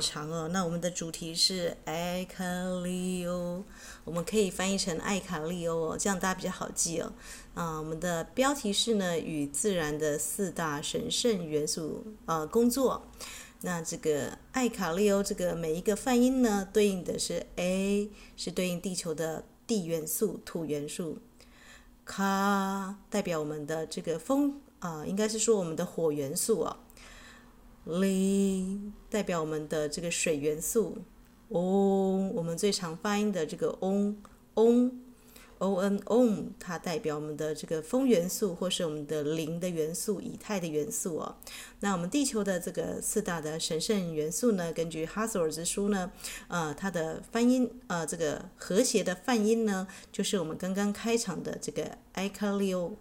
长哦，那我们的主题是艾卡利欧，我们可以翻译成艾卡利欧哦，这样大家比较好记哦。啊，我们的标题是呢，与自然的四大神圣元素呃工作。那这个艾卡利欧这个每一个泛音呢，对应的是 A 是对应地球的地元素土元素，卡代表我们的这个风啊、应该是说我们的火元素哦。里代表我们的这个水元素，嗡，我们最常发音的这个嗡嗡，o n 嗡，它代表我们的这个风元素，或是我们的灵的元素、以太的元素哦。那我们地球的这个四大的神圣元素呢，根据哈索尔之书呢，呃，它的翻音，呃，这个和谐的泛音呢，就是我们刚刚开场的这个艾卡利欧。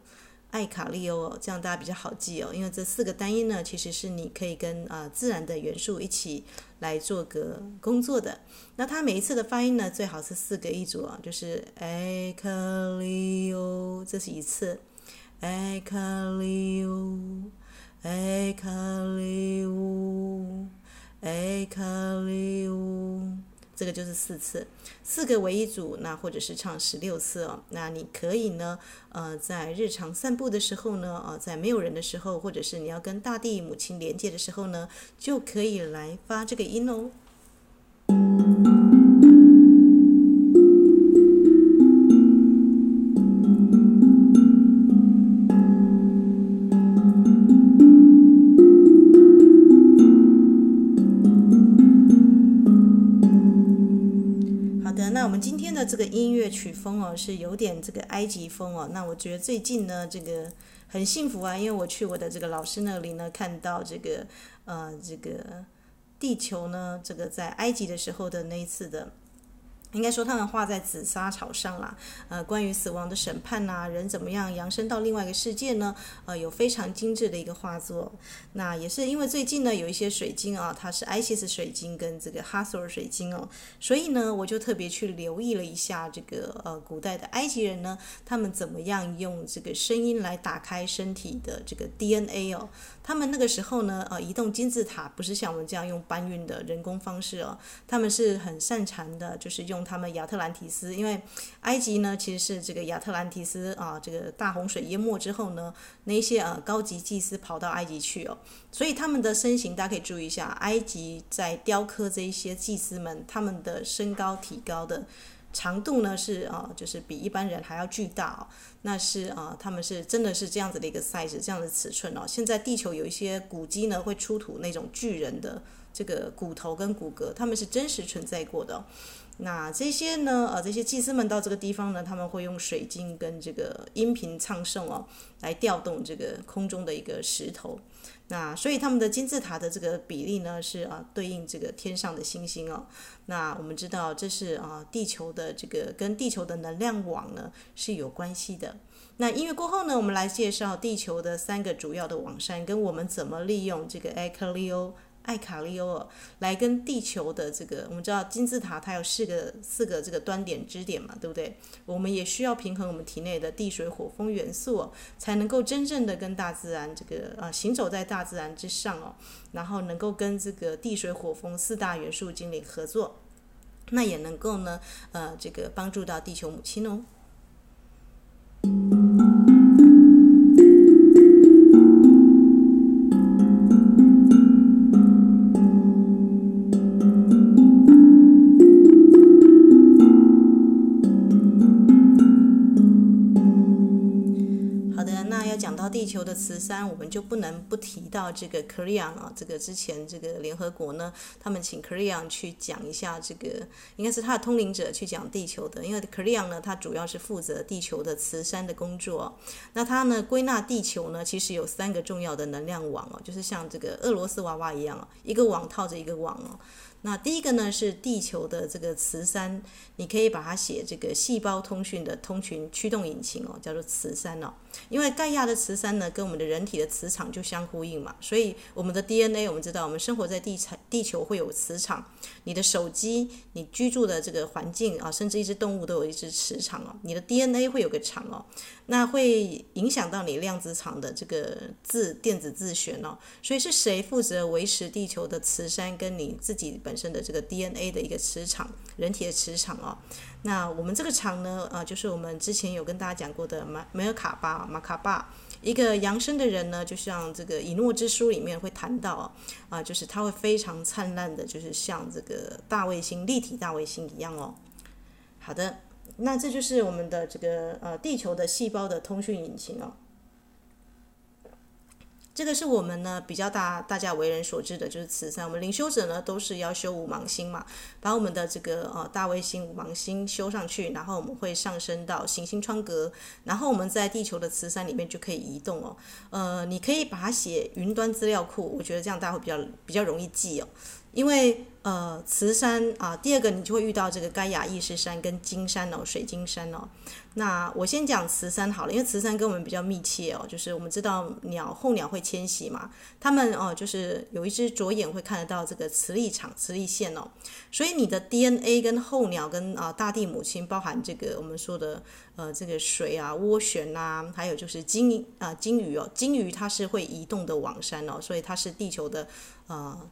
艾卡利欧哦，这样大家比较好记哦，因为这四个单音呢，其实是你可以跟啊、呃、自然的元素一起来做个工作的。那它每一次的发音呢，最好是四个一组啊，就是艾卡利欧，这是一次，艾卡利欧，艾卡利欧，艾卡利欧。这个就是四次，四个为一组，那或者是唱十六次哦。那你可以呢，呃，在日常散步的时候呢，呃，在没有人的时候，或者是你要跟大地母亲连接的时候呢，就可以来发这个音哦。这个音乐曲风哦，是有点这个埃及风哦。那我觉得最近呢，这个很幸福啊，因为我去我的这个老师那里呢，看到这个呃，这个地球呢，这个在埃及的时候的那一次的。应该说，他们画在紫砂草上啦。呃，关于死亡的审判呐、人怎么样扬升到另外一个世界呢？呃，有非常精致的一个画作。那也是因为最近呢，有一些水晶啊，它是艾西斯水晶跟这个哈索尔水晶哦，所以呢，我就特别去留意了一下这个呃，古代的埃及人呢，他们怎么样用这个声音来打开身体的这个 DNA 哦。他们那个时候呢，呃，移动金字塔不是像我们这样用搬运的人工方式哦，他们是很擅长的，就是用他们亚特兰提斯，因为埃及呢其实是这个亚特兰提斯啊，这个大洪水淹没之后呢，那些呃高级祭司跑到埃及去哦，所以他们的身形大家可以注意一下，埃及在雕刻这一些祭司们，他们的身高体高的。长度呢是啊，就是比一般人还要巨大哦。那是啊，他们是真的是这样子的一个 size，这样的尺寸哦。现在地球有一些古迹呢，会出土那种巨人的这个骨头跟骨骼，他们是真实存在过的。那这些呢，呃，这些祭司们到这个地方呢，他们会用水晶跟这个音频唱诵哦，来调动这个空中的一个石头。那所以他们的金字塔的这个比例呢，是啊对应这个天上的星星哦。那我们知道这是啊地球的这个跟地球的能量网呢是有关系的。那音乐过后呢，我们来介绍地球的三个主要的网山，跟我们怎么利用这个艾卡利欧。艾卡利欧来跟地球的这个，我们知道金字塔它有四个四个这个端点支点嘛，对不对？我们也需要平衡我们体内的地水火风元素哦，才能够真正的跟大自然这个啊行走在大自然之上哦，然后能够跟这个地水火风四大元素精灵合作，那也能够呢呃这个帮助到地球母亲哦。讲到地球的磁山，我们就不能不提到这个 Kirlian 啊，这个之前这个联合国呢，他们请 Kirlian 去讲一下这个，应该是他的通灵者去讲地球的，因为 Kirlian 呢，他主要是负责地球的磁山的工作。那他呢，归纳地球呢，其实有三个重要的能量网哦，就是像这个俄罗斯娃娃一样，一个网套着一个网哦。那第一个呢是地球的这个磁山，你可以把它写这个细胞通讯的通讯驱动引擎哦，叫做磁山哦。因为盖亚的磁山呢跟我们的人体的磁场就相呼应嘛，所以我们的 DNA 我们知道，我们生活在地场地球会有磁场，你的手机、你居住的这个环境啊，甚至一只动物都有一只磁场哦。你的 DNA 会有个场哦，那会影响到你量子场的这个自电子自旋哦。所以是谁负责维持地球的磁山跟你自己本身的这个 DNA 的一个磁场，人体的磁场哦。那我们这个场呢，呃，就是我们之前有跟大家讲过的马梅尔卡巴马卡巴，一个扬升的人呢，就像这个《以诺之书》里面会谈到啊，就是他会非常灿烂的，就是像这个大卫星立体大卫星一样哦。好的，那这就是我们的这个呃地球的细胞的通讯引擎哦。这个是我们呢比较大大家为人所知的，就是磁山。我们灵修者呢都是要修五芒星嘛，把我们的这个呃大卫星五芒星修上去，然后我们会上升到行星窗格，然后我们在地球的磁山里面就可以移动哦。呃，你可以把它写云端资料库，我觉得这样大家会比较比较容易记哦。因为呃，磁山啊，第二个你就会遇到这个盖亚意识山跟金山哦，水晶山哦。那我先讲磁山好了，因为磁山跟我们比较密切哦，就是我们知道鸟候鸟会迁徙嘛，它们哦就是有一只左眼会看得到这个磁力场、磁力线哦。所以你的 DNA 跟候鸟跟啊大地母亲，包含这个我们说的呃这个水啊涡旋呐，还有就是鲸啊鲸鱼哦，鲸鱼它是会移动的网山哦，所以它是地球的呃。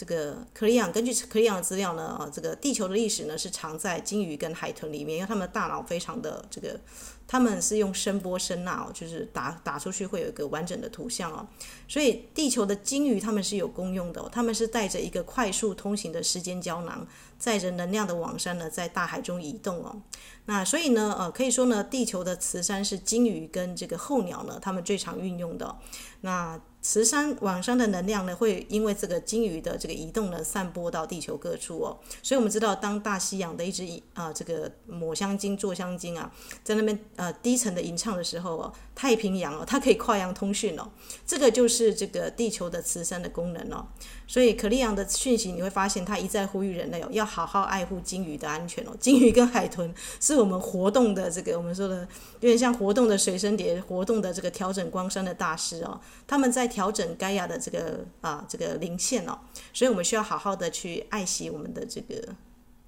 这个克里昂根据克里昂的资料呢，啊，这个地球的历史呢是藏在鲸鱼跟海豚里面，因为他们的大脑非常的这个，他们是用声波声呐哦，就是打打出去会有一个完整的图像哦，所以地球的鲸鱼他们是有功用的哦，他们是带着一个快速通行的时间胶囊，载着能量的网山呢，在大海中移动哦。那所以呢，呃，可以说呢，地球的磁山是鲸鱼跟这个候鸟呢，他们最常运用的。那磁山网山的能量呢，会因为这个鲸鱼的这个移动呢，散播到地球各处哦。所以我们知道，当大西洋的一只啊、这个抹香鲸、座香鲸啊，在那边呃低沉的吟唱的时候哦，太平洋哦，它可以跨洋通讯哦。这个就是这个地球的磁山的功能哦。所以可利昂的讯息你会发现，他一再呼吁人类哦，要好好爱护鲸鱼的安全哦。鲸鱼跟海豚是我们活动的这个我们说的有点像活动的随身碟，活动的这个调整光山的大师哦。他们在调整盖亚的这个啊这个零线哦，所以我们需要好好的去爱惜我们的这个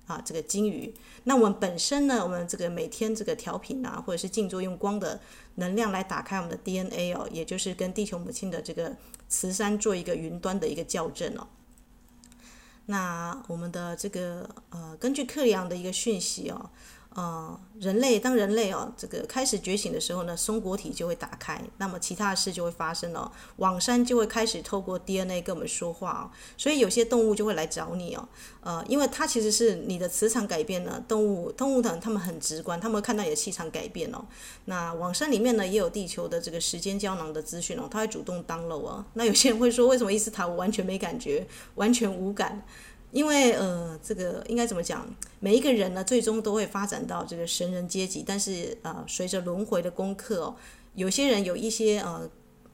啊这个金鱼。那我们本身呢，我们这个每天这个调频啊，或者是静坐用光的能量来打开我们的 DNA 哦，也就是跟地球母亲的这个磁山做一个云端的一个校正哦。那我们的这个呃，根据克里昂的一个讯息哦。呃，人类当人类哦，这个开始觉醒的时候呢，松果体就会打开，那么其他的事就会发生哦，网山就会开始透过 DNA 跟我们说话哦，所以有些动物就会来找你哦，呃，因为它其实是你的磁场改变了，动物动物的它们很直观，它们会看到你的气场改变哦。那网山里面呢，也有地球的这个时间胶囊的资讯哦，它会主动 download 哦。那有些人会说，为什么伊斯塔我完全没感觉，完全无感？因为呃，这个应该怎么讲？每一个人呢，最终都会发展到这个神人阶级。但是呃，随着轮回的功课哦，有些人有一些呃，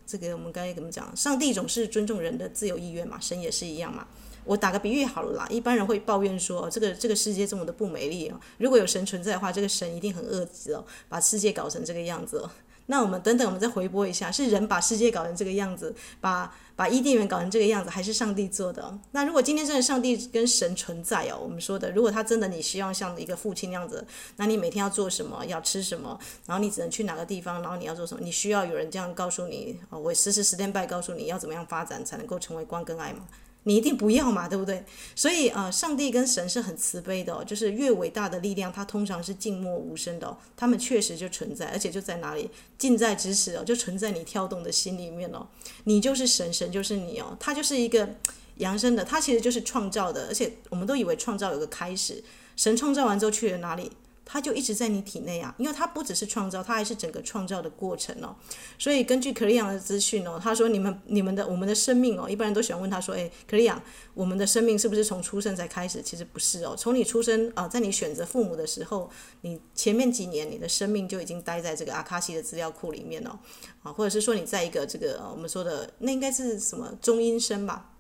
这个我们该怎么讲？上帝总是尊重人的自由意愿嘛，神也是一样嘛。我打个比喻好了啦，一般人会抱怨说，这个这个世界这么的不美丽哦，如果有神存在的话，这个神一定很恶极哦，把世界搞成这个样子。那我们等等，我们再回播一下，是人把世界搞成这个样子，把把伊甸园搞成这个样子，还是上帝做的？那如果今天真的上帝跟神存在哦，我们说的，如果他真的你希望像一个父亲那样子，那你每天要做什么，要吃什么，然后你只能去哪个地方，然后你要做什么，你需要有人这样告诉你，哦我时时 stand by 告诉你要怎么样发展才能够成为光跟爱吗？你一定不要嘛，对不对？所以呃，上帝跟神是很慈悲的哦，就是越伟大的力量，它通常是静默无声的哦。他们确实就存在，而且就在哪里，近在咫尺哦，就存在你跳动的心里面哦。你就是神，神就是你哦。他就是一个扬升的，他其实就是创造的。而且我们都以为创造有个开始，神创造完之后去了哪里？它就一直在你体内啊，因为它不只是创造，它还是整个创造的过程哦。所以根据克里昂的资讯哦，他说你们你们的我们的生命哦，一般人都喜欢问他说，诶，克里昂，我们的生命是不是从出生才开始？其实不是哦，从你出生啊，在你选择父母的时候，你前面几年你的生命就已经待在这个阿卡西的资料库里面了啊，或者是说你在一个这个我们说的那应该是什么中阴身吧。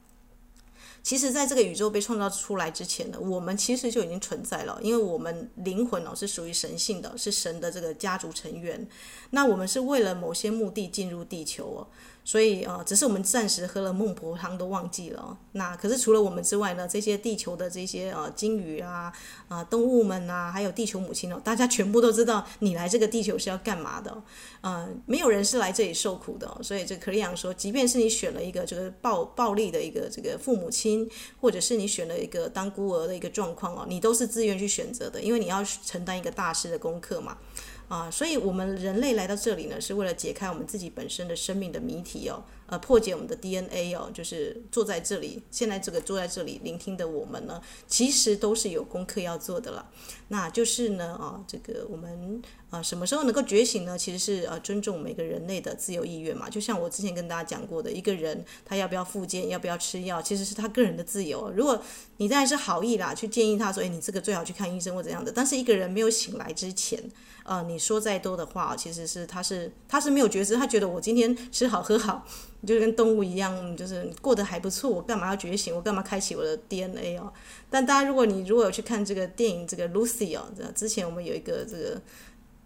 其实，在这个宇宙被创造出来之前呢，我们其实就已经存在了，因为我们灵魂哦是属于神性的，是神的这个家族成员。那我们是为了某些目的进入地球哦。所以呃，只是我们暂时喝了孟婆汤都忘记了。那可是除了我们之外呢，这些地球的这些呃鲸鱼啊啊、动物们啊，还有地球母亲哦，大家全部都知道你来这个地球是要干嘛的。呃，没有人是来这里受苦的。所以这克里昂说，即便是你选了一个这个暴暴力的一个这个父母亲，或者是你选了一个当孤儿的一个状况哦，你都是自愿去选择的，因为你要承担一个大师的功课嘛。啊，所以我们人类来到这里呢，是为了解开我们自己本身的生命的谜题哦，呃，破解我们的 DNA 哦，就是坐在这里，现在这个坐在这里聆听的我们呢，其实都是有功课要做的了。那就是呢，啊，这个我们啊，什么时候能够觉醒呢？其实是呃，尊重每个人类的自由意愿嘛。就像我之前跟大家讲过的，一个人他要不要复健，要不要吃药，其实是他个人的自由。如果你当然是好意啦，去建议他说，哎，你这个最好去看医生或怎样的。但是一个人没有醒来之前，啊，你说再多的话，其实是他是他是没有觉知，他觉得我今天吃好喝好，就跟动物一样，就是过得还不错，我干嘛要觉醒？我干嘛开启我的 DNA 哦？但大家如果你如果有去看这个电影，这个 Lucy 哦，之前我们有一个这个。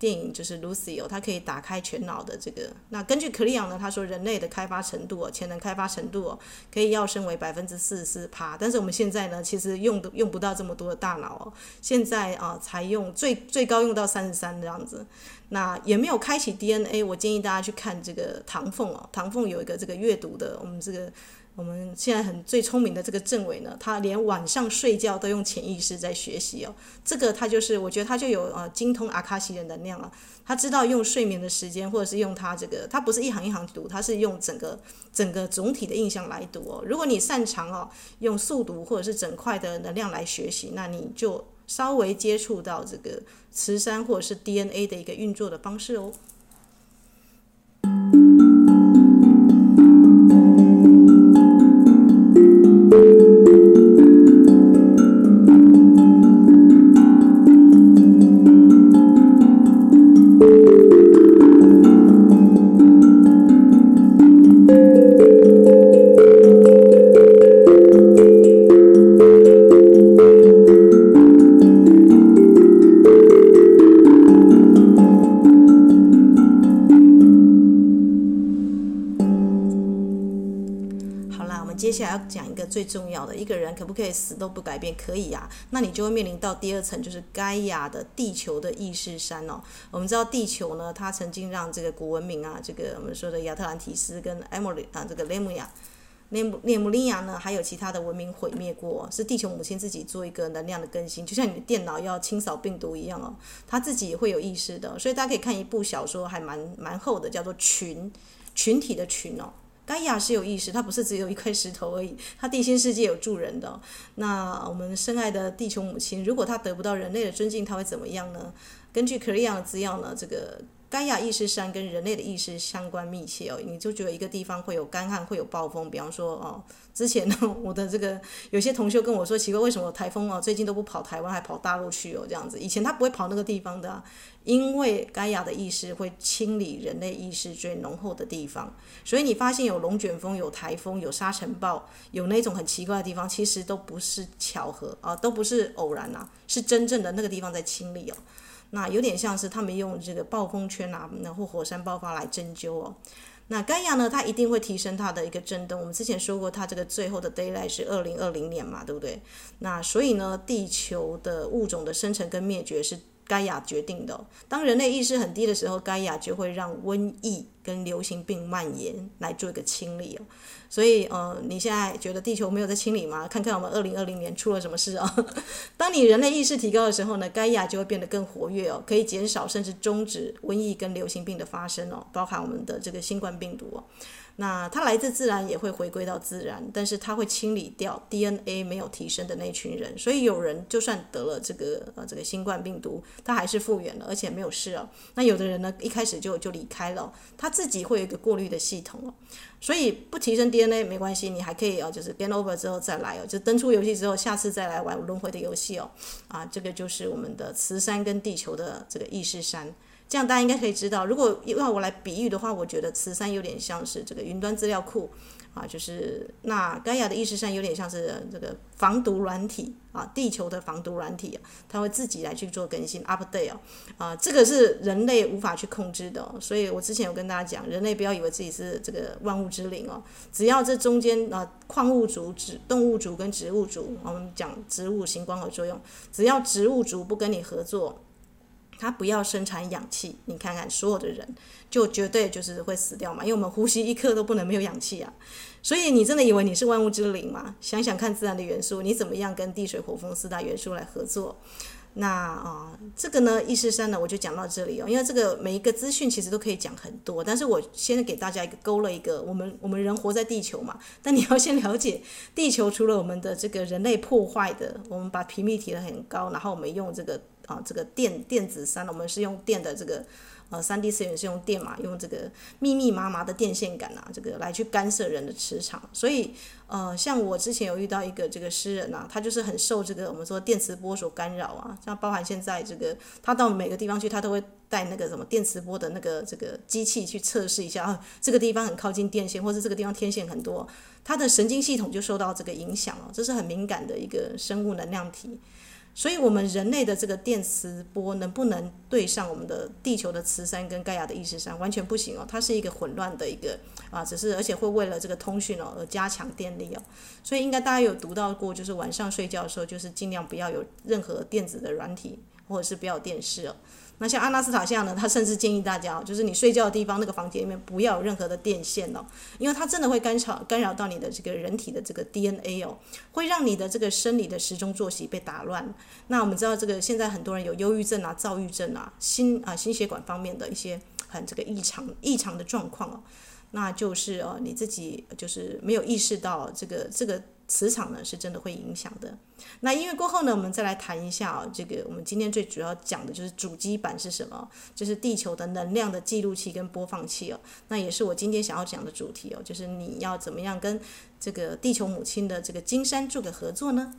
电影就是 Lucy 哦，它可以打开全脑的这个。那根据克里昂呢，他说人类的开发程度哦，潜能开发程度哦，可以要升为百分之四十四趴。但是我们现在呢，其实用的用不到这么多的大脑哦。现在啊，才用最最高用到三十三这样子。那也没有开启 DNA。我建议大家去看这个唐凤哦，唐凤有一个这个阅读的，我们这个。我们现在很最聪明的这个政委呢，他连晚上睡觉都用潜意识在学习哦。这个他就是，我觉得他就有呃精通阿卡西的能量了。他知道用睡眠的时间，或者是用他这个，他不是一行一行读，他是用整个整个总体的印象来读哦。如果你擅长哦用速读或者是整块的能量来学习，那你就稍微接触到这个磁山或者是 DNA 的一个运作的方式哦。最重要的一个人可不可以死都不改变？可以呀、那你就会面临到第二层，就是盖亚的地球的意识山哦。我们知道地球呢，它曾经让这个古文明啊，这个我们说的亚特兰提斯跟埃莫里啊，这个雷姆亚、涅姆涅姆利亚呢，还有其他的文明毁灭过，是地球母亲自己做一个能量的更新，就像你的电脑要清扫病毒一样哦，它自己也会有意识的。所以大家可以看一部小说，还蛮蛮厚的，叫做《群》，群体的群哦。盖亚是有意识，它不是只有一块石头而已，它地心世界有住人的。那我们深爱的地球母亲，如果她得不到人类的尊敬，她会怎么样呢？根据克里昂的资料呢，这个。盖亚意识山跟人类的意识相关密切哦，你就觉得一个地方会有干旱，会有暴风。比方说哦，之前呢，我的这个有些同学跟我说，奇怪为什么台风哦最近都不跑台湾，还跑大陆去哦这样子。以前他不会跑那个地方的啊，因为盖亚的意识会清理人类意识最浓厚的地方。所以你发现有龙卷风、有台风、有沙尘暴、有那种很奇怪的地方，其实都不是巧合啊，都不是偶然呐，是真正的那个地方在清理哦。那有点像是他们用这个暴风圈啊，然后火山爆发来针灸哦。那盖亚呢，它一定会提升它的一个震动。我们之前说过，它这个最后的 daylight 是二零二零年嘛，对不对？那所以呢，地球的物种的生成跟灭绝是盖亚决定的。当人类意识很低的时候，盖亚就会让瘟疫跟流行病蔓延来做一个清理哦。所以，呃，你现在觉得地球没有在清理吗？看看我们二零二零年出了什么事哦？当你人类意识提高的时候呢，盖亚就会变得更活跃哦，可以减少甚至终止瘟疫跟流行病的发生哦，包含我们的这个新冠病毒哦。那它来自自然，也会回归到自然，但是它会清理掉 DNA 没有提升的那群人。所以有人就算得了这个呃这个新冠病毒，他还是复原了，而且没有事哦。那有的人呢，一开始就就离开了，他自己会有一个过滤的系统哦。所以不提升 DNA 没关系，你还可以哦，就是 game over 之后再来哦，就登出游戏之后，下次再来玩轮回的游戏哦。啊，这个就是我们的磁山跟地球的这个意识山。这样大家应该可以知道，如果要我来比喻的话，我觉得慈山有点像是这个云端资料库啊，就是那盖亚的意识山有点像是这个防毒软体啊，地球的防毒软体啊，它会自己来去做更新 update 啊，这个是人类无法去控制的，所以我之前有跟大家讲，人类不要以为自己是这个万物之灵哦，只要这中间啊，矿物族、植动物族跟植物族，我们讲植物型光合作用，只要植物族不跟你合作。它不要生产氧气，你看看所有的人就绝对就是会死掉嘛，因为我们呼吸一刻都不能没有氧气啊。所以你真的以为你是万物之灵吗？想想看自然的元素，你怎么样跟地水火风四大元素来合作？那啊，这个呢，意识山呢，我就讲到这里哦。因为这个每一个资讯其实都可以讲很多，但是我先给大家一个勾了一个，我们我们人活在地球嘛，但你要先了解地球除了我们的这个人类破坏的，我们把频率提得很高，然后我们用这个。啊，这个电电子山，我们是用电的这个，呃，三 D 次元是用电嘛，用这个密密麻麻的电线杆啊，这个来去干涉人的磁场。所以，呃，像我之前有遇到一个这个诗人啊，他就是很受这个我们说电磁波所干扰啊，像包含现在这个，他到每个地方去，他都会带那个什么电磁波的那个这个机器去测试一下啊，这个地方很靠近电线，或者这个地方天线很多，他的神经系统就受到这个影响了，这是很敏感的一个生物能量体。所以，我们人类的这个电磁波能不能对上我们的地球的磁山跟盖亚的意识山？完全不行哦，它是一个混乱的一个啊，只是而且会为了这个通讯哦而加强电力哦。所以应该大家有读到过，就是晚上睡觉的时候，就是尽量不要有任何电子的软体，或者是不要电视哦。那像阿纳斯塔夏呢，他甚至建议大家，就是你睡觉的地方那个房间里面不要有任何的电线哦，因为它真的会干扰干扰到你的这个人体的这个 DNA 哦，会让你的这个生理的时钟作息被打乱。那我们知道这个现在很多人有忧郁症啊、躁郁症啊、心啊心血管方面的一些很这个异常异常的状况哦，那就是哦你自己就是没有意识到这个这个。磁场呢是真的会影响的。那音乐过后呢，我们再来谈一下啊，这个我们今天最主要讲的就是主机板是什么，就是地球的能量的记录器跟播放器哦。那也是我今天想要讲的主题哦，就是你要怎么样跟这个地球母亲的这个金山做个合作呢？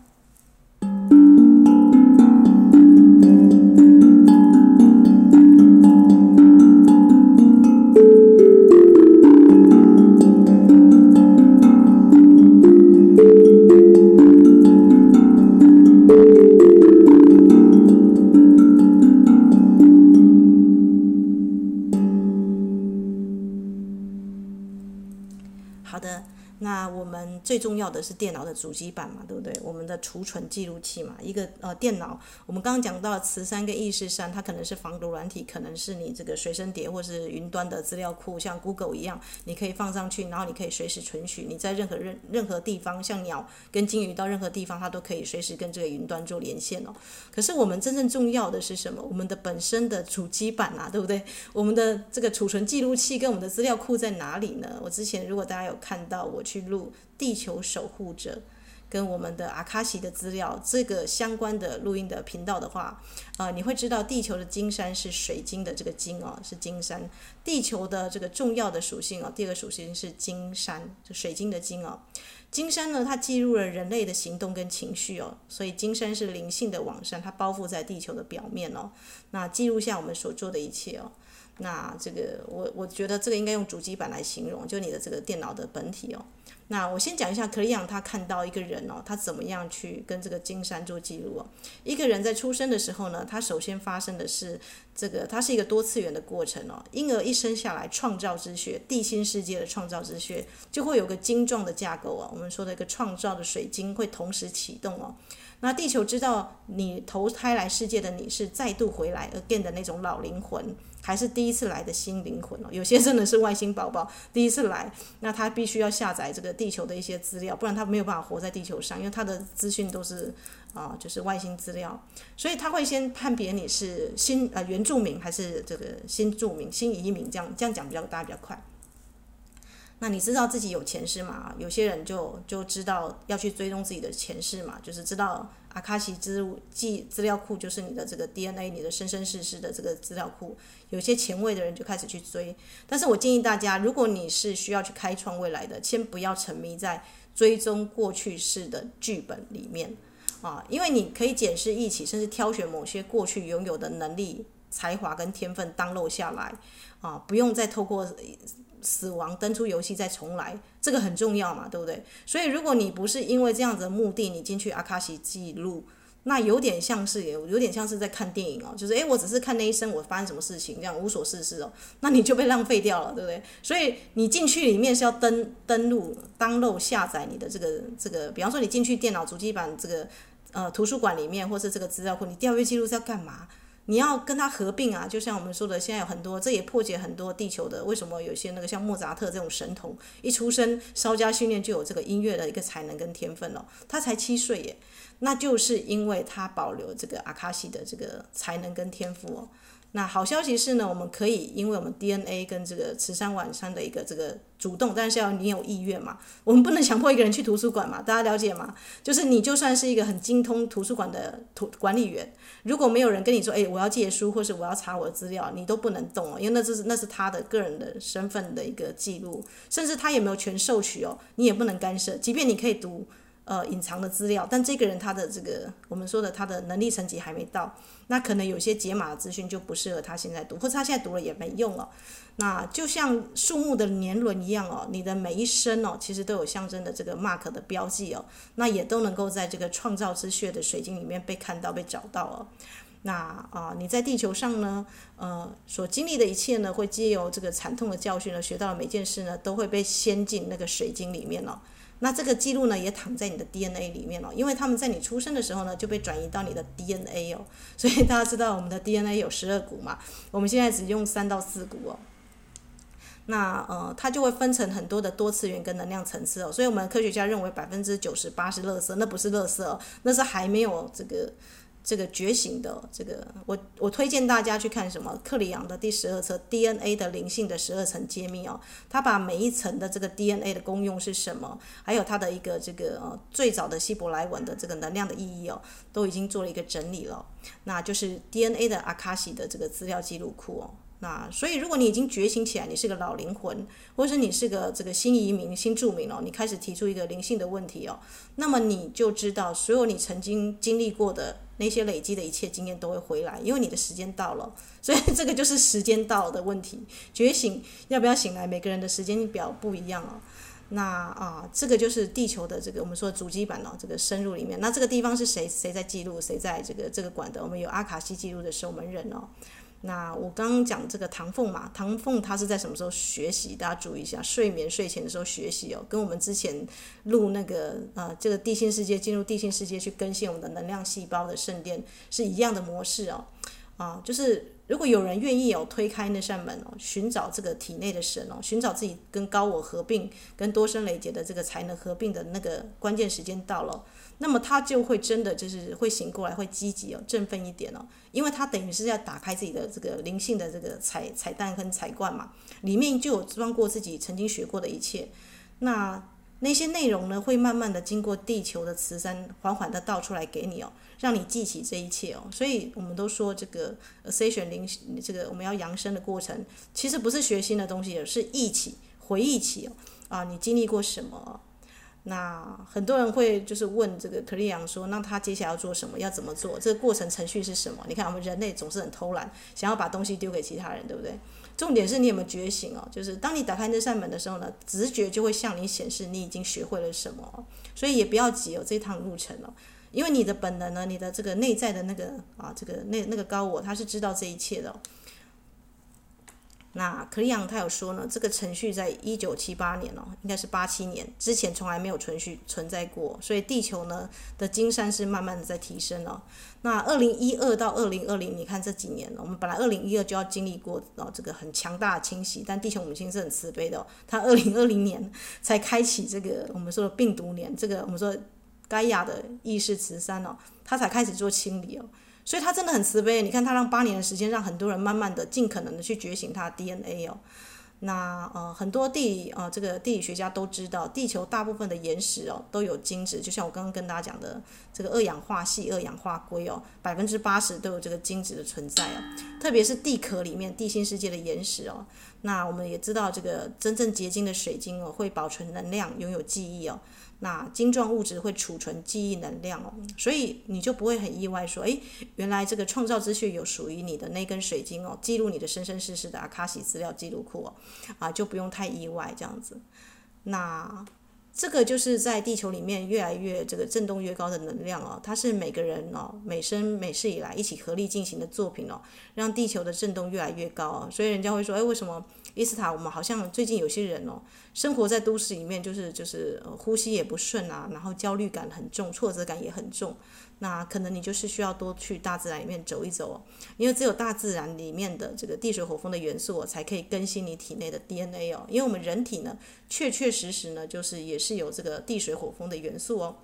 最重要的是电脑的主机板嘛，对不对？我们的储存记录器嘛，一个呃电脑，我们刚刚讲到磁山跟意识山，它可能是防毒软体，可能是你这个随身碟或是云端的资料库，像 Google 一样，你可以放上去，然后你可以随时存取。你在任何任任何地方，像鸟跟鲸鱼到任何地方，它都可以随时跟这个云端做连线哦。可是我们真正重要的是什么？我们的本身的主机板啊，对不对？我们的这个储存记录器跟我们的资料库在哪里呢？我之前如果大家有看到我去录。地球守护者跟我们的阿卡西的资料，这个相关的录音的频道的话，呃，你会知道地球的金山是水晶的这个金哦，是金山。地球的这个重要的属性哦，第二个属性是金山，就水晶的金哦。金山呢，它记录了人类的行动跟情绪哦，所以金山是灵性的网山，它包覆在地球的表面哦，那记录下我们所做的一切哦。那这个我我觉得这个应该用主机板来形容，就你的这个电脑的本体哦。那我先讲一下克里昂他看到一个人哦，他怎么样去跟这个金山做记录哦。一个人在出生的时候呢，他首先发生的是这个，它是一个多次元的过程哦。婴儿一生下来，创造之血，地心世界的创造之血，就会有个晶状的架构哦。我们说的一个创造的水晶会同时启动哦。那地球知道你投胎来世界的你是再度回来 again 的那种老灵魂，还是第一次来的新灵魂哦？有些真的是外星宝宝第一次来，那他必须要下载这个地球的一些资料，不然他没有办法活在地球上，因为他的资讯都是啊、就是外星资料，所以他会先判别你是新呃原住民还是这个新住民、新移民，这样这样讲比较大家比较快。那你知道自己有前世吗？有些人就就知道要去追踪自己的前世嘛，就是知道阿卡西资记资料库就是你的这个 DNA，你的生生世世的这个资料库。有些前卫的人就开始去追，但是我建议大家，如果你是需要去开创未来的，先不要沉迷在追踪过去式的剧本里面啊，因为你可以检视一起，甚至挑选某些过去拥有的能力、才华跟天分 download 下来啊，不用再透过。死亡登出游戏再重来，这个很重要嘛，对不对？所以如果你不是因为这样子的目的，你进去阿卡西记录，那有点像是有有点像是在看电影哦，就是诶，我只是看那一生我发生什么事情，这样无所事事哦，那你就被浪费掉了，对不对？所以你进去里面是要登登录、登录下载你的这个这个，比方说你进去电脑主机版这个呃图书馆里面，或是这个资料库，你调阅记录是要干嘛？你要跟他合并啊，就像我们说的，现在有很多，这也破解很多地球的为什么有些那个像莫扎特这种神童，一出生稍加训练就有这个音乐的一个才能跟天分了。他才七岁耶，那就是因为他保留这个阿卡西的这个才能跟天赋哦。那好消息是呢，我们可以，因为我们 DNA 跟这个慈善晚山的一个这个主动，但是要你有意愿嘛，我们不能强迫一个人去图书馆嘛，大家了解吗？就是你就算是一个很精通图书馆的图管理员，如果没有人跟你说，哎，我要借书或是我要查我的资料，你都不能动哦，因为那是那是他的个人的身份的一个记录，甚至他也没有权授取哦，你也不能干涉，即便你可以读。呃，隐藏的资料，但这个人他的这个我们说的他的能力层级还没到，那可能有些解码的资讯就不适合他现在读，或者他现在读了也没用哦。那就像树木的年轮一样哦，你的每一生哦，其实都有象征的这个 mark 的标记哦，那也都能够在这个创造之穴的水晶里面被看到、被找到哦。那啊、呃，你在地球上呢，呃，所经历的一切呢，会借由这个惨痛的教训呢，学到的每件事呢，都会被掀进那个水晶里面哦。那这个记录呢，也躺在你的 DNA 里面了，因为他们在你出生的时候呢，就被转移到你的 DNA 哦。所以大家知道我们的 DNA 有十二股嘛，我们现在只用三到四股哦。那呃，它就会分成很多的多次元跟能量层次哦。所以我们科学家认为百分之九十八是垃圾，那不是垃圾哦，那是还没有这个。这个觉醒的这个，我我推荐大家去看什么？克里昂的第十二册 DNA 的灵性的十二层揭秘哦，他把每一层的这个 DNA 的功用是什么，还有它的一个这个呃最早的希伯来文的这个能量的意义哦，都已经做了一个整理了。那就是 DNA 的阿卡西的这个资料记录库哦。那所以，如果你已经觉醒起来，你是个老灵魂，或者是你是个这个新移民、新住民哦，你开始提出一个灵性的问题哦，那么你就知道，所有你曾经经历过的那些累积的一切经验都会回来，因为你的时间到了。所以这个就是时间到的问题。觉醒要不要醒来，每个人的时间表不一样哦。那啊，这个就是地球的这个我们说主机板哦，这个深入里面。那这个地方是谁？谁在记录？谁在这个这个管的？我们有阿卡西记录的守门人哦。那我刚刚讲这个唐凤嘛，唐凤他是在什么时候学习？大家注意一下，睡眠睡前的时候学习哦，跟我们之前录那个呃这个地心世界进入地心世界去更新我们的能量细胞的圣殿是一样的模式哦，啊，就是。如果有人愿意哦推开那扇门哦，寻找这个体内的神哦，寻找自己跟高我合并、跟多生累劫的这个才能合并的那个关键时间到了，那么他就会真的就是会醒过来，会积极哦，振奋一点哦，因为他等于是要打开自己的这个灵性的这个彩彩蛋跟彩罐嘛，里面就有装过自己曾经学过的一切，那。那些内容呢，会慢慢的经过地球的磁山，缓缓的倒出来给你哦，让你记起这一切哦。所以我们都说这个 Ascension 灵，这个我们要扬升的过程，其实不是学新的东西，而是忆起、回忆起哦。啊，你经历过什么？那很多人会就是问这个克里昂说，那他接下来要做什么？要怎么做？这个过程程序是什么？你看我们人类总是很偷懒，想要把东西丢给其他人，对不对？重点是你有没有觉醒哦？就是当你打开那扇门的时候呢，直觉就会向你显示你已经学会了什么，所以也不要急哦，这趟路程哦，因为你的本能呢，你的这个内在的那个啊，这个那那个高我，他是知道这一切的。那克里昂他有说呢，这个程序在一九七八年哦，应该是八七年之前从来没有存续存在过，所以地球呢的金山是慢慢的在提升哦。那二零一二到二零二零，你看这几年，我们本来二零一二就要经历过哦这个很强大的清洗，但地球母亲是很慈悲的哦，它二零二零年才开启这个我们说的病毒年，这个我们说盖亚的意识磁山哦，它才开始做清理哦。所以他真的很慈悲，你看他让八年的时间，让很多人慢慢的、尽可能的去觉醒他的 DNA 哦。那呃，很多地呃，这个地理学家都知道，地球大部分的岩石哦都有金质，就像我刚刚跟大家讲的，这个二氧化矽、二氧化硅哦，百分之八十都有这个金质的存在哦。特别是地壳里面，地心世界的岩石哦。那我们也知道，这个真正结晶的水晶哦，会保存能量，拥有记忆哦。那晶状物质会储存记忆能量哦，所以你就不会很意外说，诶，原来这个创造之穴有属于你的那根水晶哦，记录你的生生世世的阿卡西资料记录库哦，啊，就不用太意外这样子。那这个就是在地球里面越来越这个震动越高的能量哦，它是每个人哦，每生每世以来一起合力进行的作品哦，让地球的震动越来越高哦，所以人家会说，哎，为什么？伊斯塔，我们好像最近有些人哦，生活在都市里面，就是就是呼吸也不顺啊，然后焦虑感很重，挫折感也很重。那可能你就是需要多去大自然里面走一走哦，因为只有大自然里面的这个地水火风的元素哦，才可以更新你体内的 DNA 哦。因为我们人体呢，确确实实呢，就是也是有这个地水火风的元素哦。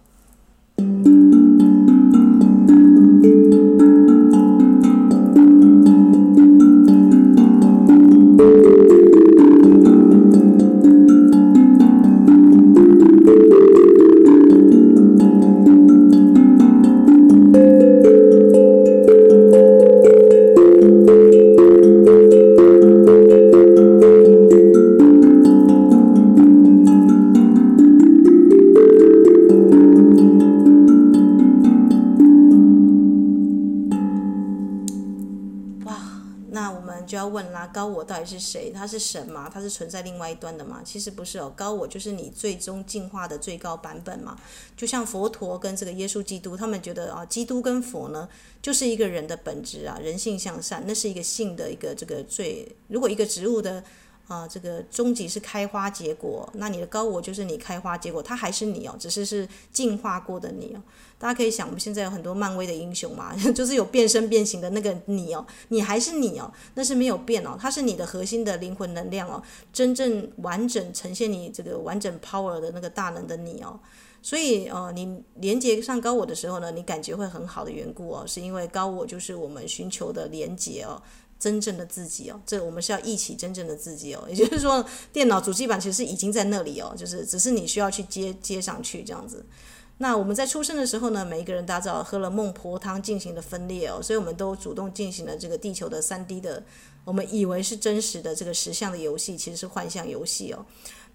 我到底是谁？他是神吗？他是存在另外一端的吗？其实不是哦，高我就是你最终进化的最高版本嘛。就像佛陀跟这个耶稣基督，他们觉得啊，基督跟佛呢，就是一个人的本质啊，人性向善，那是一个性的一个这个最。如果一个植物的。啊，这个终极是开花结果，那你的高我就是你开花结果，它还是你哦，只是是进化过的你哦。大家可以想，我们现在有很多漫威的英雄嘛，就是有变身变形的那个你哦，你还是你哦，那是没有变哦，它是你的核心的灵魂能量哦，真正完整呈现你这个完整 power 的那个大能的你哦。所以呃，你连接上高我的时候呢，你感觉会很好的缘故哦，是因为高我就是我们寻求的连接哦。真正的自己哦，这我们是要一起真正的自己哦。也就是说，电脑主机板其实已经在那里哦，就是只是你需要去接接上去这样子。那我们在出生的时候呢，每一个人大家知道喝了孟婆汤进行的分裂哦，所以我们都主动进行了这个地球的三 D 的，我们以为是真实的这个实像的游戏，其实是幻象游戏哦。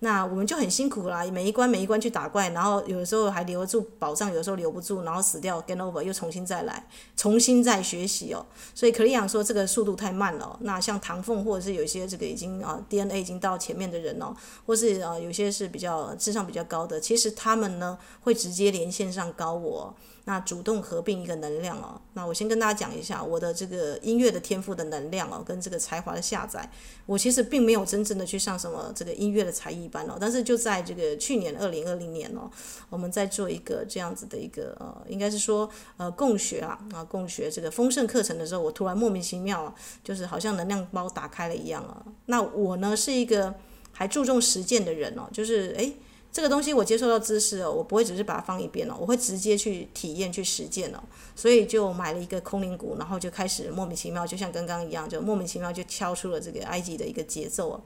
那我们就很辛苦啦，每一关每一关去打怪，然后有的时候还留得住宝藏，有的时候留不住，然后死掉，game over，又重新再来，重新再学习哦。所以可利亚说这个速度太慢了。那像唐凤或者是有些这个已经啊 DNA 已经到前面的人哦，或是啊有些是比较智商比较高的，其实他们呢会直接连线上高我。那主动合并一个能量哦，那我先跟大家讲一下我的这个音乐的天赋的能量哦，跟这个才华的下载。我其实并没有真正的去上什么这个音乐的才艺班哦，但是就在这个去年二零二零年哦，我们在做一个这样子的一个呃，应该是说呃共学啊啊共学这个丰盛课程的时候，我突然莫名其妙就是好像能量包打开了一样啊。那我呢是一个还注重实践的人哦，就是诶。这个东西我接受到知识哦，我不会只是把它放一边哦，我会直接去体验、去实践哦。所以就买了一个空灵鼓，然后就开始莫名其妙，就像刚刚一样，就莫名其妙就敲出了这个埃及的一个节奏哦。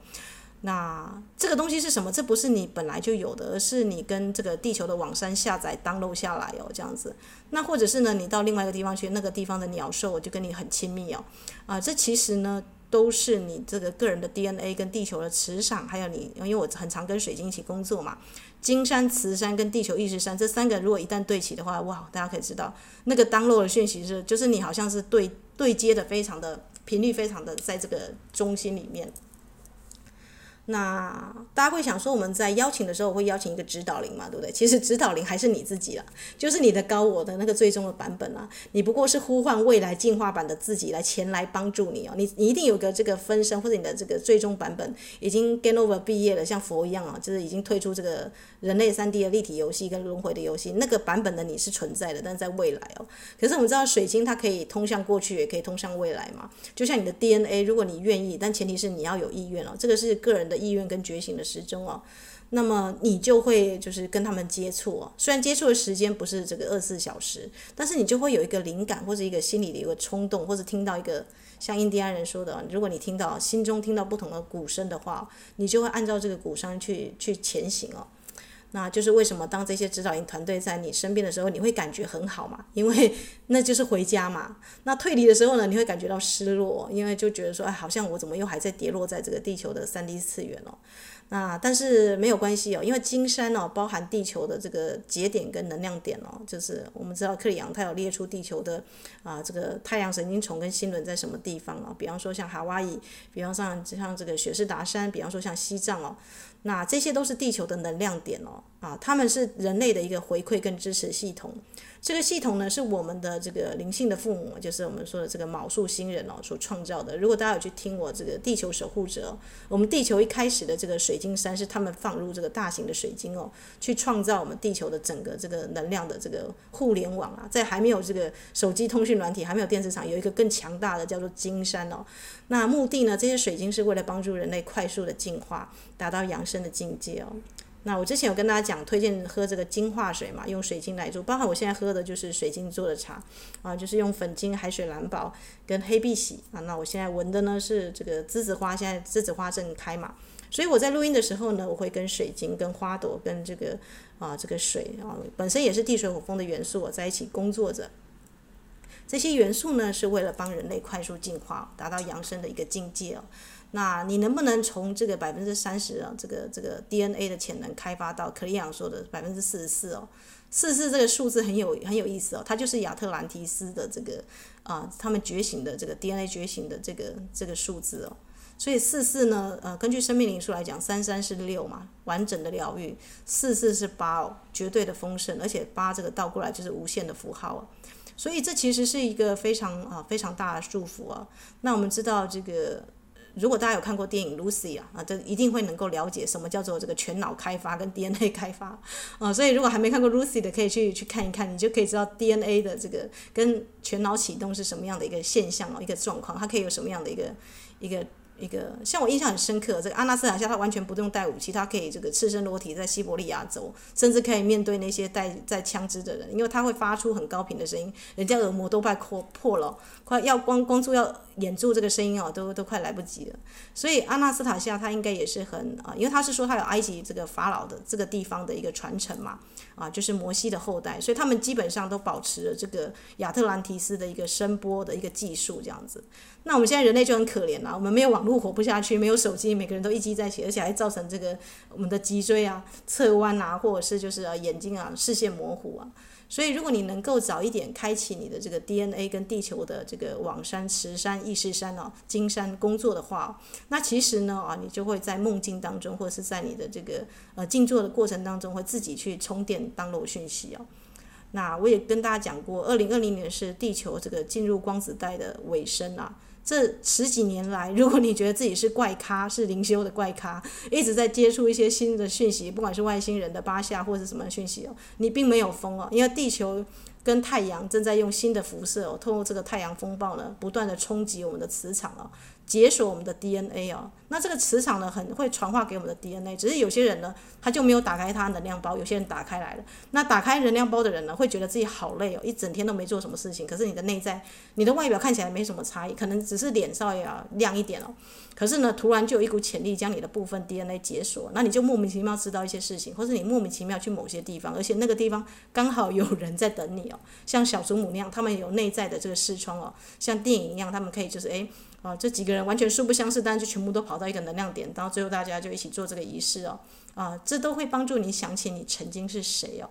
那这个东西是什么？这不是你本来就有的，而是你跟这个地球的网山下载、download 下来哦，这样子。那或者是呢，你到另外一个地方去，那个地方的鸟兽就跟你很亲密哦。啊，这其实呢。都是你这个个人的 DNA 跟地球的磁场，还有你，因为我很常跟水晶一起工作嘛，金山、磁山跟地球意识山这三个，如果一旦对齐的话，哇，大家可以知道那个当落的讯息是，就是你好像是对对接的，非常的频率，非常的在这个中心里面。那大家会想说，我们在邀请的时候会邀请一个指导灵嘛，对不对？其实指导灵还是你自己了，就是你的高我的那个最终的版本啊。你不过是呼唤未来进化版的自己来前来帮助你哦。你你一定有个这个分身或者你的这个最终版本已经 get over 毕业了，像佛一样啊，就是已经退出这个人类 3D 的立体游戏跟轮回的游戏。那个版本的你是存在的，但是在未来哦。可是我们知道水晶它可以通向过去，也可以通向未来嘛。就像你的 DNA，如果你愿意，但前提是你要有意愿哦。这个是个人的。意愿跟觉醒的时钟哦。那么你就会就是跟他们接触哦，虽然接触的时间不是这个二十四小时，但是你就会有一个灵感或者一个心里的一个冲动，或者听到一个像印第安人说的，如果你听到心中听到不同的鼓声的话，你就会按照这个鼓声去去前行哦。那就是为什么当这些指导灵团队在你身边的时候，你会感觉很好嘛？因为那就是回家嘛。那退离的时候呢，你会感觉到失落，因为就觉得说，哎，好像我怎么又还在跌落在这个地球的三 D 次元哦。那但是没有关系哦，因为金山哦包含地球的这个节点跟能量点哦，就是我们知道克里昂他有列出地球的啊这个太阳神经丛跟星轮在什么地方哦，比方说像夏威夷，比方像像这个雪士达山，比方说像西藏哦，那这些都是地球的能量点哦，啊，他们是人类的一个回馈跟支持系统。这个系统呢，是我们的这个灵性的父母，就是我们说的这个昴宿星人哦所创造的。如果大家有去听我这个地球守护者，我们地球一开始的这个水晶山是他们放入这个大型的水晶哦，去创造我们地球的整个这个能量的这个互联网啊。在还没有这个手机通讯软体，还没有电磁场，有一个更强大的叫做金山哦。那目的呢，这些水晶是为了帮助人类快速的进化，达到养生的境界哦。那我之前有跟大家讲，推荐喝这个净化水嘛，用水晶来做，包括我现在喝的就是水晶做的茶，啊，就是用粉晶、海水蓝宝跟黑碧玺啊。那我现在闻的呢是这个栀子花，现在栀子花正开嘛，所以我在录音的时候呢，我会跟水晶、跟花朵、跟这个啊这个水啊，本身也是地水火风的元素，我在一起工作着。这些元素呢，是为了帮人类快速进化，达到扬升的一个境界哦。那你能不能从这个百分之三十啊，这个这个 DNA 的潜能开发到克里昂说的百分之四十四哦？四十四这个数字很有很有意思哦，它就是亚特兰提斯的这个啊，他们觉醒的这个 DNA 觉醒的这个这个数字哦。所以四四呢，呃，根据生命灵数来讲，三三是六嘛，完整的疗愈；四四是八哦，绝对的丰盛，而且八这个倒过来就是无限的符号哦。所以这其实是一个非常啊非常大的祝福啊。那我们知道这个。如果大家有看过电影《Lucy》啊，啊，这一定会能够了解什么叫做这个全脑开发跟 DNA 开发啊。所以如果还没看过《Lucy》的，可以去去看一看，你就可以知道 DNA 的这个跟全脑启动是什么样的一个现象哦，一个状况，它可以有什么样的一个一个。一个像我印象很深刻，这个阿纳斯塔夏他完全不用带武器，他可以这个赤身裸体在西伯利亚走，甚至可以面对那些带带枪支的人，因为他会发出很高频的声音，人家耳膜都快破破了，快要光光注要掩住这个声音哦，都都快来不及了。所以阿纳斯塔夏他应该也是很啊，因为他是说他有埃及这个法老的这个地方的一个传承嘛，啊，就是摩西的后代，所以他们基本上都保持了这个亚特兰提斯的一个声波的一个技术这样子。那我们现在人类就很可怜了，我们没有网络活不下去，没有手机，每个人都一机在一起，而且还造成这个我们的脊椎啊侧弯啊，或者是就是啊眼睛啊视线模糊啊。所以如果你能够早一点开启你的这个 DNA 跟地球的这个网山、池山、意识山哦、金山工作的话，那其实呢啊，你就会在梦境当中，或者是在你的这个呃静坐的过程当中，会自己去充电、download 讯息哦。那我也跟大家讲过，二零二零年是地球这个进入光子带的尾声啊。这十几年来，如果你觉得自己是怪咖，是灵修的怪咖，一直在接触一些新的讯息，不管是外星人的八下或者什么讯息哦，你并没有疯哦，因为地球跟太阳正在用新的辐射哦，透过这个太阳风暴呢，不断的冲击我们的磁场哦。解锁我们的 DNA 哦，那这个磁场呢，很会传话给我们的 DNA，只是有些人呢，他就没有打开他能量包，有些人打开来了。那打开能量包的人呢，会觉得自己好累哦，一整天都没做什么事情。可是你的内在，你的外表看起来没什么差异，可能只是脸稍微要亮一点哦。可是呢，突然就有一股潜力将你的部分 DNA 解锁，那你就莫名其妙知道一些事情，或是你莫名其妙去某些地方，而且那个地方刚好有人在等你哦，像小祖母那样，他们有内在的这个视窗哦，像电影一样，他们可以就是诶。啊，这几个人完全素不相识，但是就全部都跑到一个能量点，然后最后大家就一起做这个仪式哦。啊，这都会帮助你想起你曾经是谁哦。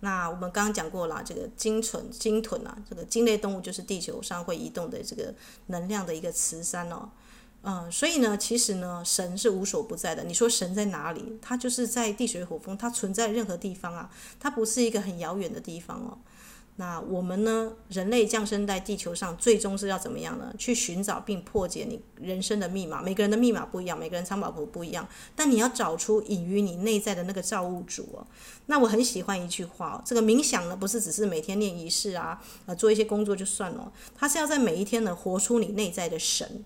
那我们刚刚讲过了，这个鲸豚，鲸豚啊，这个鲸类动物就是地球上会移动的这个能量的一个磁山哦。嗯，所以呢，其实呢，神是无所不在的。你说神在哪里？它就是在地水火风，它存在任何地方啊，它不是一个很遥远的地方哦。那我们呢？人类降生在地球上，最终是要怎么样呢？去寻找并破解你人生的密码。每个人的密码不一样，每个人藏宝图不一样。但你要找出隐于你内在的那个造物主哦。那我很喜欢一句话哦，这个冥想呢，不是只是每天念仪式啊，呃，做一些工作就算了。它是要在每一天呢，活出你内在的神。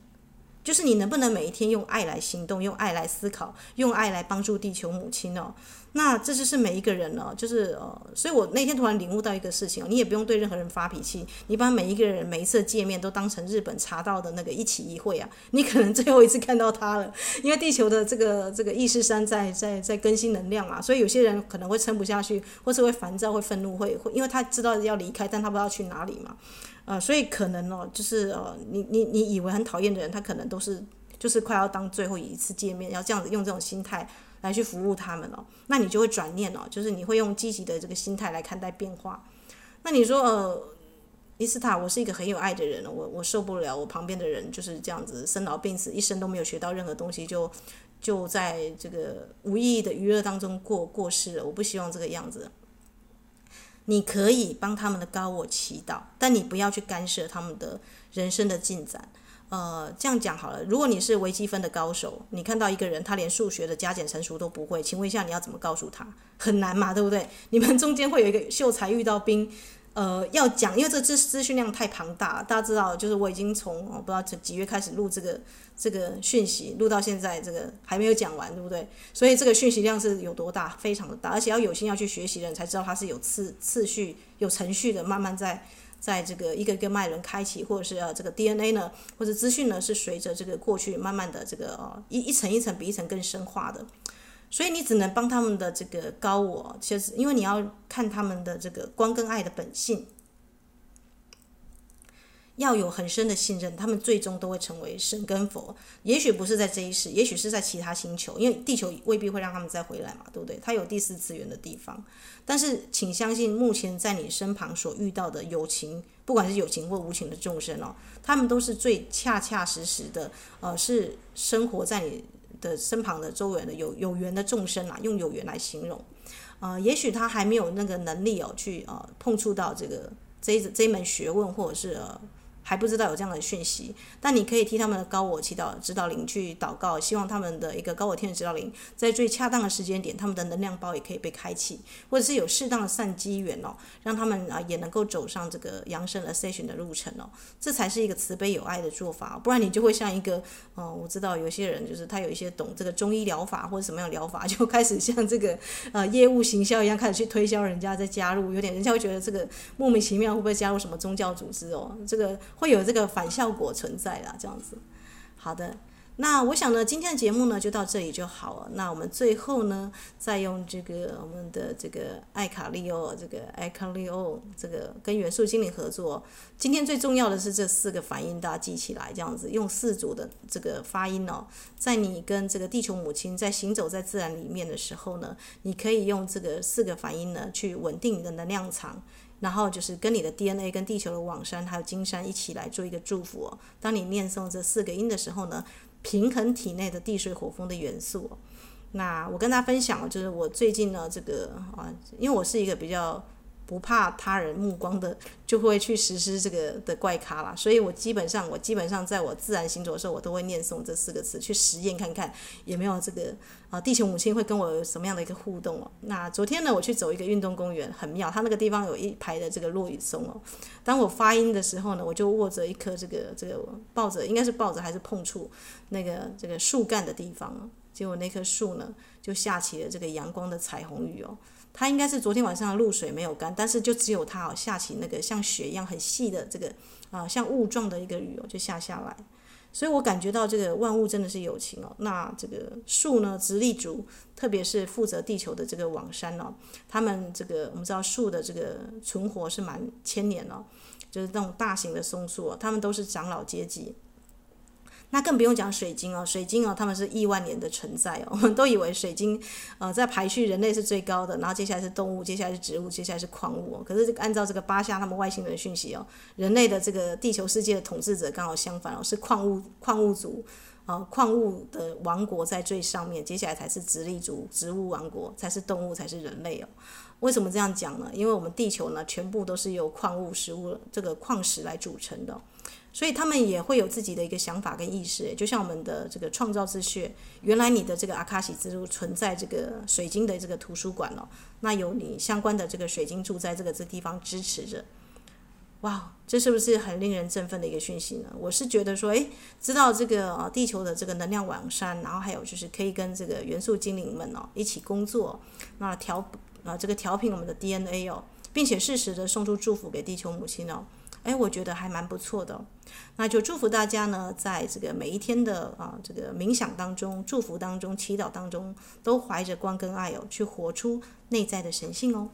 就是你能不能每一天用爱来行动，用爱来思考，用爱来帮助地球母亲哦。那这就是每一个人呢，就是呃，所以我那天突然领悟到一个事情，你也不用对任何人发脾气，你把每一个人每一次见面都当成日本茶道的那个一起一会啊，你可能最后一次看到他了，因为地球的这个这个意识山在在在更新能量啊，所以有些人可能会撑不下去，或是会烦躁、会愤怒、会会，因为他知道要离开，但他不知道去哪里嘛，呃，所以可能哦，就是呃，你你你以为很讨厌的人，他可能都是就是快要当最后一次见面，要这样子用这种心态。来去服务他们哦，那你就会转念哦，就是你会用积极的这个心态来看待变化。那你说呃，伊斯塔，我是一个很有爱的人，我我受不了我旁边的人就是这样子生老病死，一生都没有学到任何东西，就就在这个无意义的娱乐当中过过世了。我不希望这个样子。你可以帮他们的高我祈祷，但你不要去干涉他们的人生的进展。呃，这样讲好了。如果你是微积分的高手，你看到一个人他连数学的加减乘除都不会，请问一下你要怎么告诉他？很难嘛，对不对？你们中间会有一个秀才遇到兵，呃，要讲，因为这资资讯量太庞大。大家知道，就是我已经从我不知道几月开始录这个这个讯息，录到现在这个还没有讲完，对不对？所以这个讯息量是有多大？非常的大，而且要有心要去学习的人才知道它是有次次序、有程序的，慢慢在。在这个一个一个脉轮开启，或者是呃这个 DNA 呢，或者资讯呢，是随着这个过去慢慢的这个呃一一层一层比一层更深化的，所以你只能帮他们的这个高我，其实因为你要看他们的这个光跟爱的本性。要有很深的信任，他们最终都会成为神跟佛。也许不是在这一世，也许是在其他星球，因为地球未必会让他们再回来嘛，对不对？他有第四次元的地方。但是，请相信，目前在你身旁所遇到的友情，不管是有情或无情的众生哦，他们都是最恰恰实实的，呃，是生活在你的身旁的周围的有有缘的众生啊，用有缘来形容。呃，也许他还没有那个能力哦，去呃碰触到这个这这门学问，或者是呃。还不知道有这样的讯息，但你可以替他们的高我祈祷指导灵去祷告，希望他们的一个高我天使指导灵在最恰当的时间点，他们的能量包也可以被开启，或者是有适当的善机缘哦，让他们啊也能够走上这个扬升 Ascension 的路程哦，这才是一个慈悲有爱的做法，不然你就会像一个，嗯，我知道有些人就是他有一些懂这个中医疗法或者什么样疗法，就开始像这个呃业务行销一样开始去推销人家再加入，有点人家会觉得这个莫名其妙会不会加入什么宗教组织哦，这个。会有这个反效果存在啦，这样子。好的，那我想呢，今天的节目呢就到这里就好了。那我们最后呢，再用这个我们的这个艾卡利欧，这个艾卡利欧，这个跟元素精灵合作。今天最重要的是这四个反应，大家记起来，这样子用四组的这个发音哦，在你跟这个地球母亲在行走在自然里面的时候呢，你可以用这个四个反应呢去稳定你的能量场。然后就是跟你的 DNA、跟地球的网山还有金山一起来做一个祝福。当你念诵这四个音的时候呢，平衡体内的地水火风的元素。那我跟大家分享，就是我最近呢，这个啊，因为我是一个比较。不怕他人目光的，就会去实施这个的怪咖啦。所以我基本上，我基本上在我自然行走的时候，我都会念诵这四个词，去实验看看有没有这个啊，地球母亲会跟我有什么样的一个互动哦。那昨天呢，我去走一个运动公园，很妙，它那个地方有一排的这个落羽松哦。当我发音的时候呢，我就握着一颗这个这个抱着，应该是抱着还是碰触那个这个树干的地方，结果那棵树呢就下起了这个阳光的彩虹雨哦。它应该是昨天晚上的露水没有干，但是就只有它哦，下起那个像雪一样很细的这个啊，像雾状的一个雨哦，就下下来。所以我感觉到这个万物真的是有情哦。那这个树呢，直立族，特别是负责地球的这个网山哦，他们这个我们知道树的这个存活是蛮千年哦，就是那种大型的松树哦，他们都是长老阶级。那更不用讲水晶哦，水晶哦，他们是亿万年的存在哦。我们都以为水晶，呃，在排序人类是最高的，然后接下来是动物，接下来是植物，接下来是矿物哦。可是这个按照这个巴夏他们外星人的讯息哦，人类的这个地球世界的统治者刚好相反哦，是矿物矿物族，呃，矿物的王国在最上面，接下来才是直立族，植物王国才是动物，才是人类哦。为什么这样讲呢？因为我们地球呢，全部都是由矿物、食物这个矿石来组成的。所以他们也会有自己的一个想法跟意识，就像我们的这个创造之穴，原来你的这个阿卡西之路存在这个水晶的这个图书馆哦，那有你相关的这个水晶柱在这个这地方支持着。哇，这是不是很令人振奋的一个讯息呢？我是觉得说，诶，知道这个啊，地球的这个能量网山，然后还有就是可以跟这个元素精灵们哦一起工作，那调啊这个调频我们的 DNA 哦，并且适时的送出祝福给地球母亲哦，哎，我觉得还蛮不错的。那就祝福大家呢，在这个每一天的啊这个冥想当中、祝福当中、祈祷当中，都怀着光跟爱哦，去活出内在的神性哦。